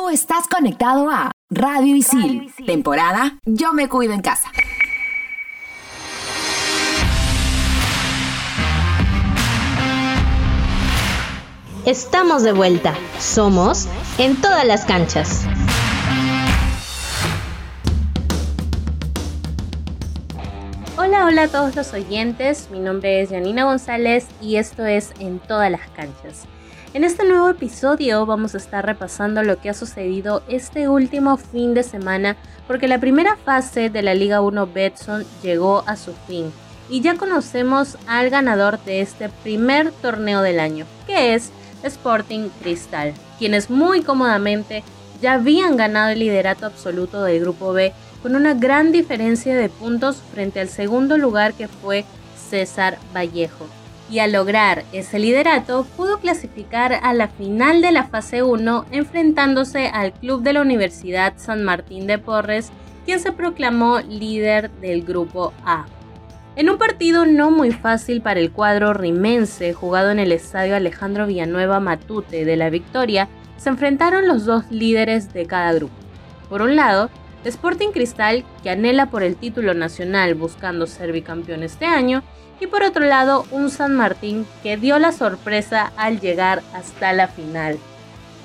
Tú estás conectado a Radio Isil, temporada Yo me cuido en casa. Estamos de vuelta. Somos en todas las canchas. Hola, hola a todos los oyentes. Mi nombre es Janina González y esto es En todas las canchas. En este nuevo episodio vamos a estar repasando lo que ha sucedido este último fin de semana porque la primera fase de la Liga 1 Betson llegó a su fin y ya conocemos al ganador de este primer torneo del año, que es Sporting Cristal, quienes muy cómodamente ya habían ganado el liderato absoluto del Grupo B con una gran diferencia de puntos frente al segundo lugar que fue César Vallejo. Y al lograr ese liderato pudo clasificar a la final de la fase 1 enfrentándose al club de la Universidad San Martín de Porres, quien se proclamó líder del Grupo A. En un partido no muy fácil para el cuadro rimense, jugado en el estadio Alejandro Villanueva Matute de la Victoria, se enfrentaron los dos líderes de cada grupo. Por un lado, Sporting Cristal, que anhela por el título nacional buscando ser bicampeón este año, y por otro lado un San Martín que dio la sorpresa al llegar hasta la final.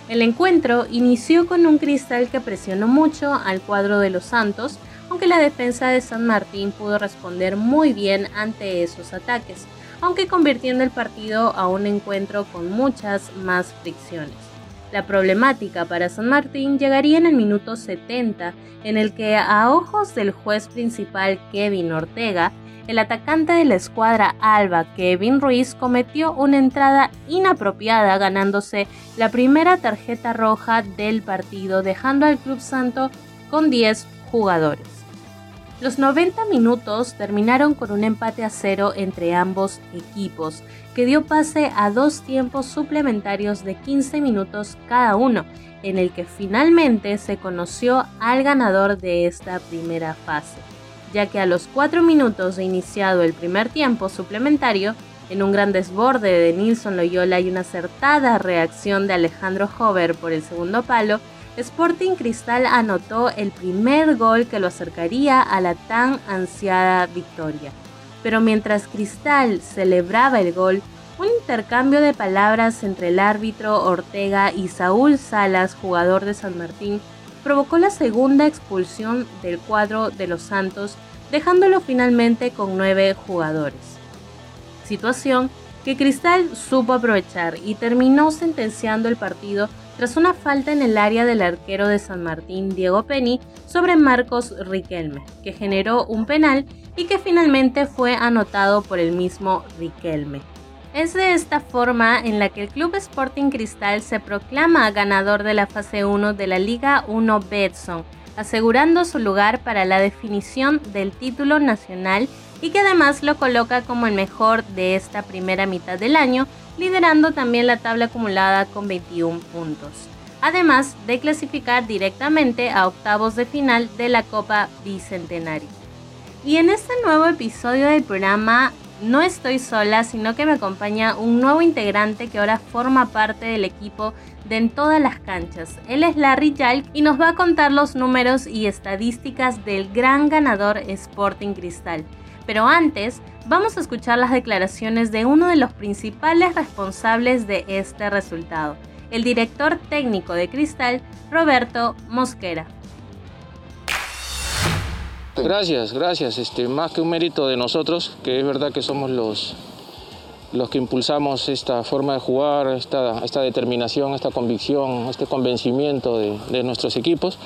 El encuentro inició con un Cristal que presionó mucho al cuadro de los Santos, aunque la defensa de San Martín pudo responder muy bien ante esos ataques, aunque convirtiendo el partido a un encuentro con muchas más fricciones. La problemática para San Martín llegaría en el minuto 70, en el que a ojos del juez principal Kevin Ortega, el atacante de la escuadra Alba, Kevin Ruiz, cometió una entrada inapropiada ganándose la primera tarjeta roja del partido, dejando al Club Santo con 10 jugadores. Los 90 minutos terminaron con un empate a cero entre ambos equipos, que dio pase a dos tiempos suplementarios de 15 minutos cada uno, en el que finalmente se conoció al ganador de esta primera fase, ya que a los 4 minutos de iniciado el primer tiempo suplementario, en un gran desborde de Nilson Loyola y una acertada reacción de Alejandro Hover por el segundo palo, Sporting Cristal anotó el primer gol que lo acercaría a la tan ansiada victoria. Pero mientras Cristal celebraba el gol, un intercambio de palabras entre el árbitro Ortega y Saúl Salas, jugador de San Martín, provocó la segunda expulsión del cuadro de los Santos, dejándolo finalmente con nueve jugadores. Situación que Cristal supo aprovechar y terminó sentenciando el partido tras una falta en el área del arquero de San Martín, Diego Penny, sobre Marcos Riquelme, que generó un penal y que finalmente fue anotado por el mismo Riquelme. Es de esta forma en la que el Club Sporting Cristal se proclama ganador de la fase 1 de la Liga 1 Betson, asegurando su lugar para la definición del título nacional y que además lo coloca como el mejor de esta primera mitad del año, liderando también la tabla acumulada con 21 puntos, además de clasificar directamente a octavos de final de la Copa Bicentenario. Y en este nuevo episodio del programa no estoy sola, sino que me acompaña un nuevo integrante que ahora forma parte del equipo de En todas las canchas. Él es Larry Yalk y nos va a contar los números y estadísticas del gran ganador Sporting Cristal. Pero antes, vamos a escuchar las declaraciones de uno de los principales responsables de este resultado, el director técnico de Cristal, Roberto Mosquera. Gracias, gracias. Este, más que un mérito de nosotros, que es verdad que somos los, los que impulsamos esta forma de jugar, esta, esta determinación, esta convicción, este convencimiento de, nuestros equipos,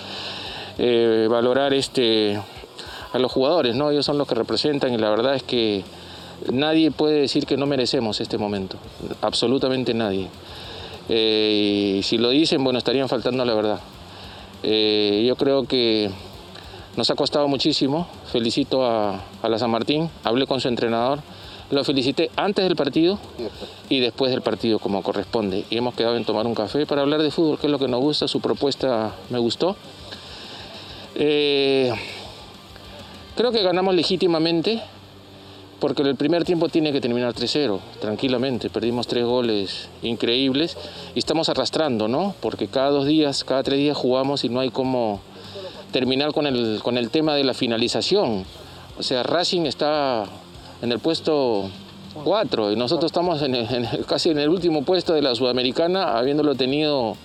eh, valorar este, a los jugadores. Ellos son los que representan y la verdad es que nadie puede decir que no merecemos este momento, absolutamente nadie. Eh, y si lo dicen, bueno, estarían faltando la verdad. Eh, yo creo que nos ha costado muchísimo, felicito a, a la San Martín, hablé con su entrenador, lo felicité antes del partido y después del partido como corresponde. Y hemos quedado en tomar un café para hablar de fútbol, que es lo que nos gusta, su propuesta me gustó. Eh, Creo que ganamos legítimamente, porque el primer tiempo tiene que terminar 3-0, tranquilamente. Perdimos tres goles increíbles y estamos arrastrando, ¿no? Porque cada dos días, cada tres días jugamos y no hay cómo terminar con el, con el tema de la finalización. O sea, Racing está en el puesto 4 y nosotros estamos casi en el último puesto de la Sudamericana, habiéndolo tenido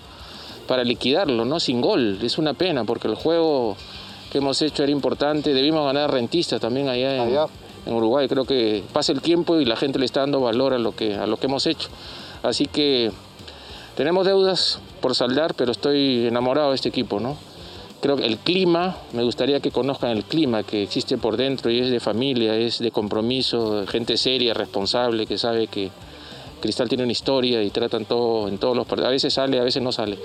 para liquidarlo, ¿no? Sin gol. Es una pena porque el juego que hemos hecho era importante. Debimos ganar rentistas también allá en, en Uruguay. Creo que pasa el tiempo y la gente le está dando valor a lo que, a lo que hemos hecho. Así que tenemos deudas por saldar, pero estoy enamorado de este equipo, ¿no? Creo que el clima, me gustaría que conozcan el clima que existe por dentro y es de familia, es de compromiso, gente seria, responsable, que sabe que Cristal tiene una historia y tratan todo en todos los partidos. A veces sale, a veces no sale,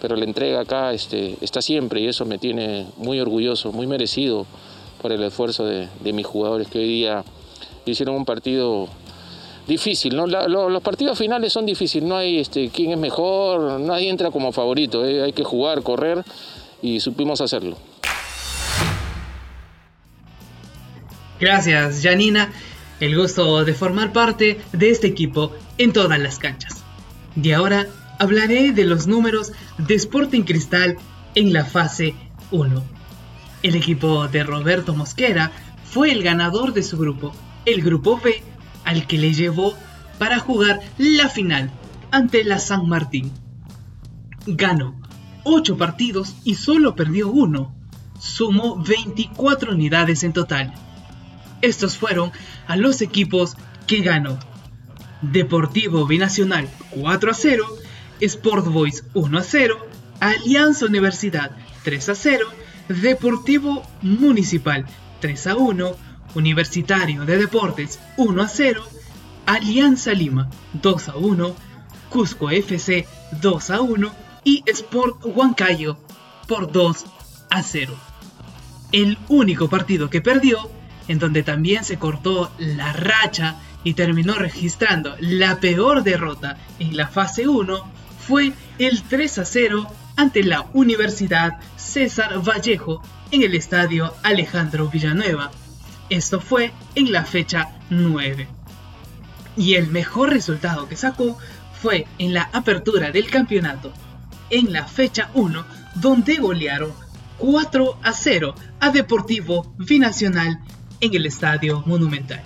pero la entrega acá este, está siempre y eso me tiene muy orgulloso, muy merecido por el esfuerzo de, mis jugadores que hoy día hicieron un partido difícil, los partidos finales son difíciles, no hay este, quién es mejor, nadie entra como favorito, ¿eh? hay que jugar, correr y supimos hacerlo. Gracias, Janina. El gusto de formar parte de este equipo en todas las canchas. Y ahora hablaré de los números de Sporting Cristal en la fase 1. El equipo de Roberto Mosquera fue el ganador de su grupo, el grupo B, al que le llevó para jugar la final ante la San Martín. Ganó 8 partidos y solo perdió uno. Sumó 24 unidades en total. Estos fueron a los equipos que ganó. Deportivo Binacional 4 a 0, Sport Boys 1 a 0, Alianza Universidad 3 a 0, Deportivo Municipal 3 a 1, Universitario de Deportes 1 a 0, Alianza Lima 2 a 1, Cusco FC 2 a 1 y Sport Huancayo por 2 a 0. El único partido que perdió, en donde también se cortó la racha y terminó registrando la peor derrota en la fase 1, fue el 3 a 0 ante la Universidad César Vallejo en el estadio Alejandro Villanueva. Esto fue en la fecha 9. Y el mejor resultado que sacó fue en la apertura del campeonato, en la fecha 1, donde golearon 4 a 0 a Deportivo Binacional en el Estadio Monumental.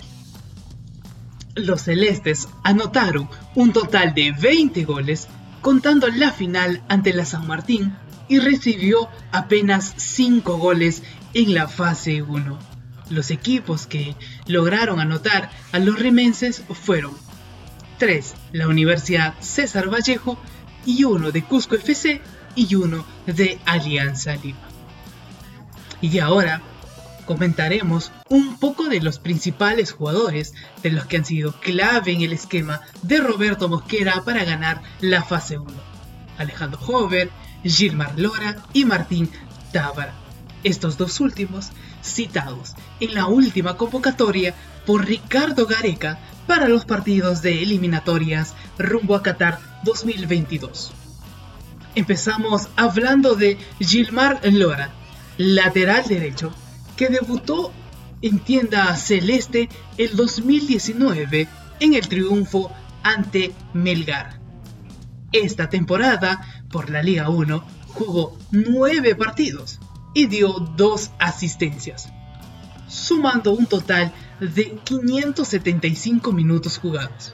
Los celestes anotaron un total de 20 goles, contando la final ante la San Martín, y recibió apenas 5 goles en la fase 1. Los equipos que lograron anotar a los remenses fueron 3. La Universidad César Vallejo y uno de Cusco FC y uno de Alianza Lima. Y ahora comentaremos un poco de los principales jugadores de los que han sido clave en el esquema de Roberto Mosquera para ganar la fase 1. Alejandro Hover, Gilmar Lora y Martín Tábara. Estos dos últimos citados en la última convocatoria por Ricardo Gareca para los partidos de eliminatorias rumbo a Qatar 2022. Empezamos hablando de Gilmar Lora, lateral derecho, que debutó en tienda celeste el 2019 en el triunfo ante Melgar. Esta temporada, por la Liga 1, jugó 9 partidos y dio 2 asistencias, sumando un total de 575 minutos jugados.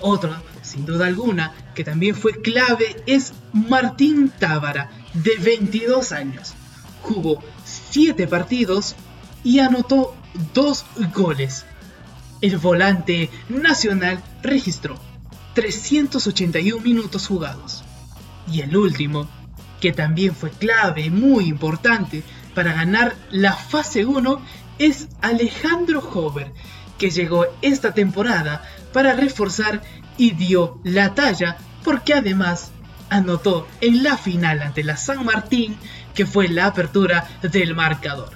Otro, sin duda alguna, que también fue clave es Martín Tábara, de 22 años. Jugó 7 partidos y anotó 2 goles. El volante nacional registró 381 minutos jugados. Y el último, que también fue clave, muy importante para ganar la fase 1, es Alejandro Hover, que llegó esta temporada para reforzar y dio la talla porque además anotó en la final ante la San Martín que fue la apertura del marcador.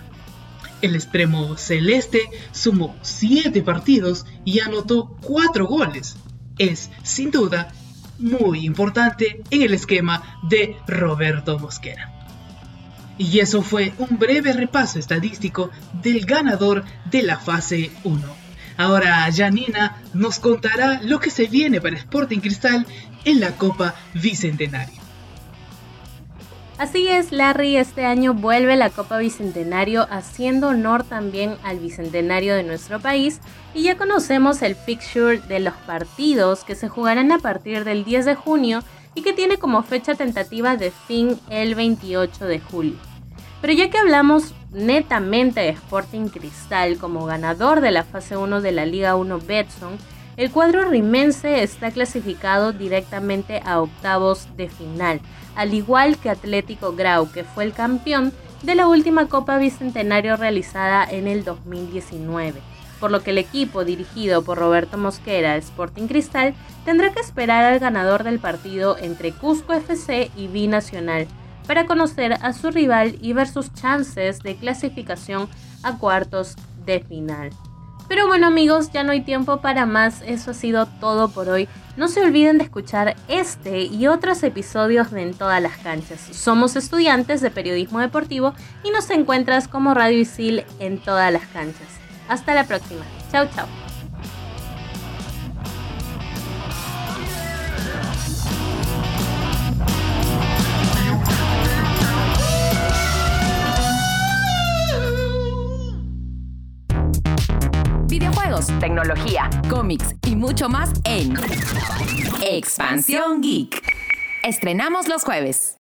El extremo celeste sumó 7 partidos y anotó 4 goles. Es, sin duda, muy importante en el esquema de Roberto Mosquera. Y eso fue un breve repaso estadístico del ganador de la fase 1. Ahora Janina nos contará lo que se viene para Sporting Cristal en la Copa Bicentenario. Así es, Larry, este año vuelve la Copa Bicentenario haciendo honor también al Bicentenario de nuestro país y ya conocemos el fixture de los partidos que se jugarán a partir del 10 de junio y que tiene como fecha tentativa de fin el 28 de julio. Pero ya que hablamos netamente de Sporting Cristal como ganador de la fase 1 de la Liga 1 Betson, el cuadro rimense está clasificado directamente a octavos de final, al igual que Atlético Grau, que fue el campeón de la última Copa Bicentenario realizada en el 2019, por lo que el equipo dirigido por Roberto Mosquera, Sporting Cristal, tendrá que esperar al ganador del partido entre Cusco FC y Binacional para conocer a su rival y ver sus chances de clasificación a cuartos de final. Pero bueno amigos, ya no hay tiempo para más, eso ha sido todo por hoy. No se olviden de escuchar este y otros episodios de En todas las canchas. Somos estudiantes de periodismo deportivo y nos encuentras como Radio Isil en todas las canchas. Hasta la próxima. Chao, chao. Tecnología, cómics y mucho más en Expansión Geek. Estrenamos los jueves.